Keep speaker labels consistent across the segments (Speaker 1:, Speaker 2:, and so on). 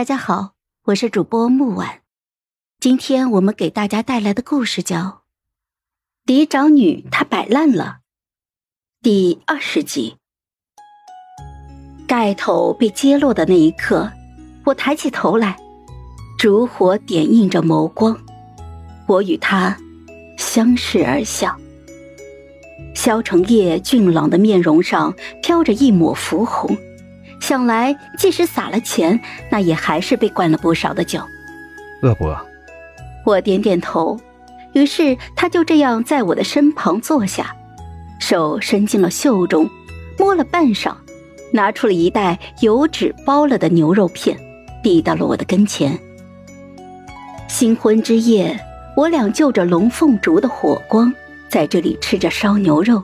Speaker 1: 大家好，我是主播木婉。今天我们给大家带来的故事叫《嫡长女她摆烂了》第二十集。盖头被揭落的那一刻，我抬起头来，烛火点映着眸光，我与他相视而笑。萧成业俊朗的面容上飘着一抹浮红。想来，即使撒了钱，那也还是被灌了不少的酒。
Speaker 2: 饿不饿？
Speaker 1: 我点点头。于是他就这样在我的身旁坐下，手伸进了袖中，摸了半晌，拿出了一袋油纸包了的牛肉片，递到了我的跟前。新婚之夜，我俩就着龙凤烛的火光，在这里吃着烧牛肉。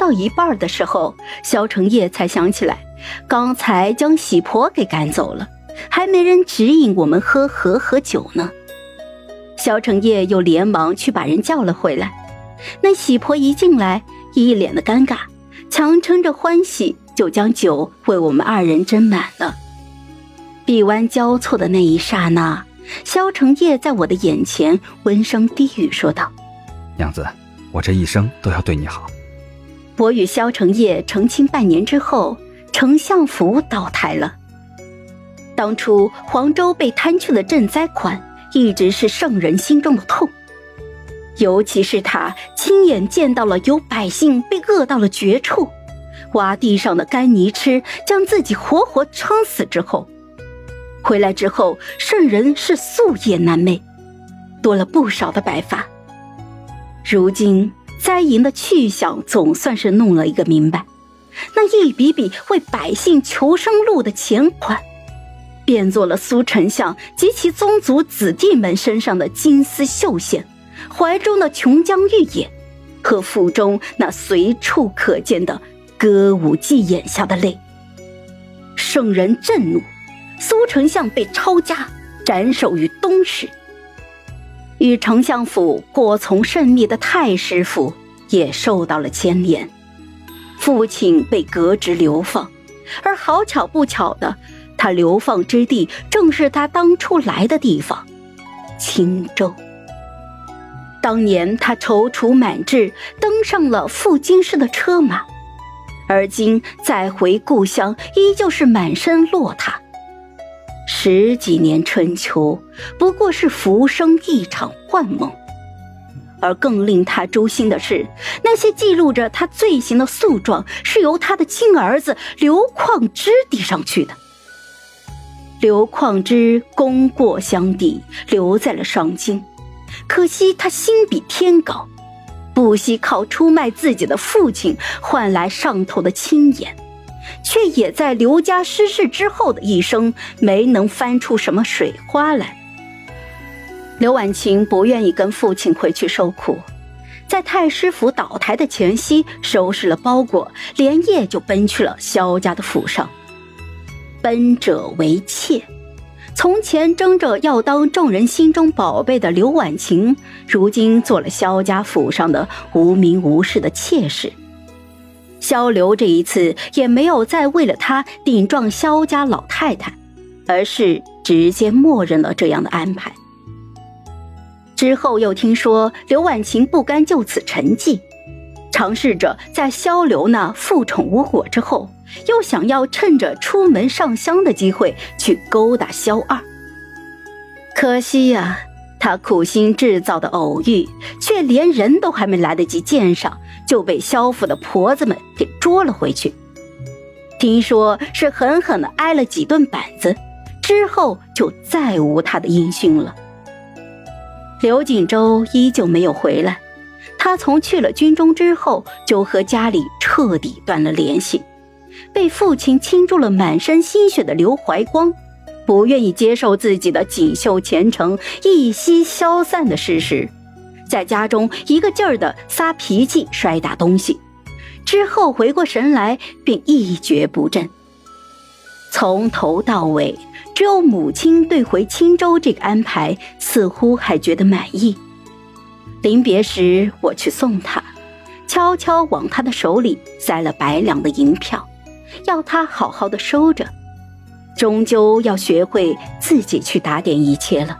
Speaker 1: 到一半的时候，萧成业才想起来。刚才将喜婆给赶走了，还没人指引我们喝和合酒呢。萧成业又连忙去把人叫了回来。那喜婆一进来，一脸的尴尬，强撑着欢喜，就将酒为我们二人斟满了。臂弯交错的那一刹那，萧成业在我的眼前温声低语说道：“
Speaker 2: 娘子，我这一生都要对你好。”
Speaker 1: 我与萧成业成亲半年之后。丞相府倒台了。当初黄州被贪去了赈灾款，一直是圣人心中的痛。尤其是他亲眼见到了有百姓被饿到了绝处，挖地上的干泥吃，将自己活活撑死之后，回来之后，圣人是夙夜难寐，多了不少的白发。如今灾银的去向总算是弄了一个明白。那一笔笔为百姓求生路的钱款，变作了苏丞相及其宗族子弟们身上的金丝绣线，怀中的琼浆玉液，和腹中那随处可见的歌舞伎眼下的泪。圣人震怒，苏丞相被抄家斩首于东市。与丞相府过从甚密的太师府也受到了牵连。父亲被革职流放，而好巧不巧的，他流放之地正是他当初来的地方——青州。当年他踌躇满志，登上了赴京师的车马，而今再回故乡，依旧是满身落踏。十几年春秋，不过是浮生一场幻梦。而更令他诛心的是，那些记录着他罪行的诉状是由他的亲儿子刘况之递上去的。刘况之功过相抵，留在了上京，可惜他心比天高，不惜靠出卖自己的父亲换来上头的亲眼，却也在刘家失势之后的一生没能翻出什么水花来。刘婉晴不愿意跟父亲回去受苦，在太师府倒台的前夕，收拾了包裹，连夜就奔去了萧家的府上。奔者为妾，从前争着要当众人心中宝贝的刘婉晴，如今做了萧家府上的无名无势的妾室。萧刘这一次也没有再为了他顶撞萧家老太太，而是直接默认了这样的安排。之后又听说刘婉晴不甘就此沉寂，尝试着在萧刘那复宠无果之后，又想要趁着出门上香的机会去勾搭萧二。可惜呀，他苦心制造的偶遇，却连人都还没来得及见上，就被萧府的婆子们给捉了回去。听说是狠狠的挨了几顿板子，之后就再无他的音讯了。刘锦州依旧没有回来，他从去了军中之后，就和家里彻底断了联系。被父亲倾注了满身心血的刘怀光，不愿意接受自己的锦绣前程一夕消散的事实，在家中一个劲儿的撒脾气、摔打东西，之后回过神来便一蹶不振。从头到尾。只有母亲对回青州这个安排似乎还觉得满意。临别时，我去送他，悄悄往他的手里塞了百两的银票，要他好好的收着。终究要学会自己去打点一切了。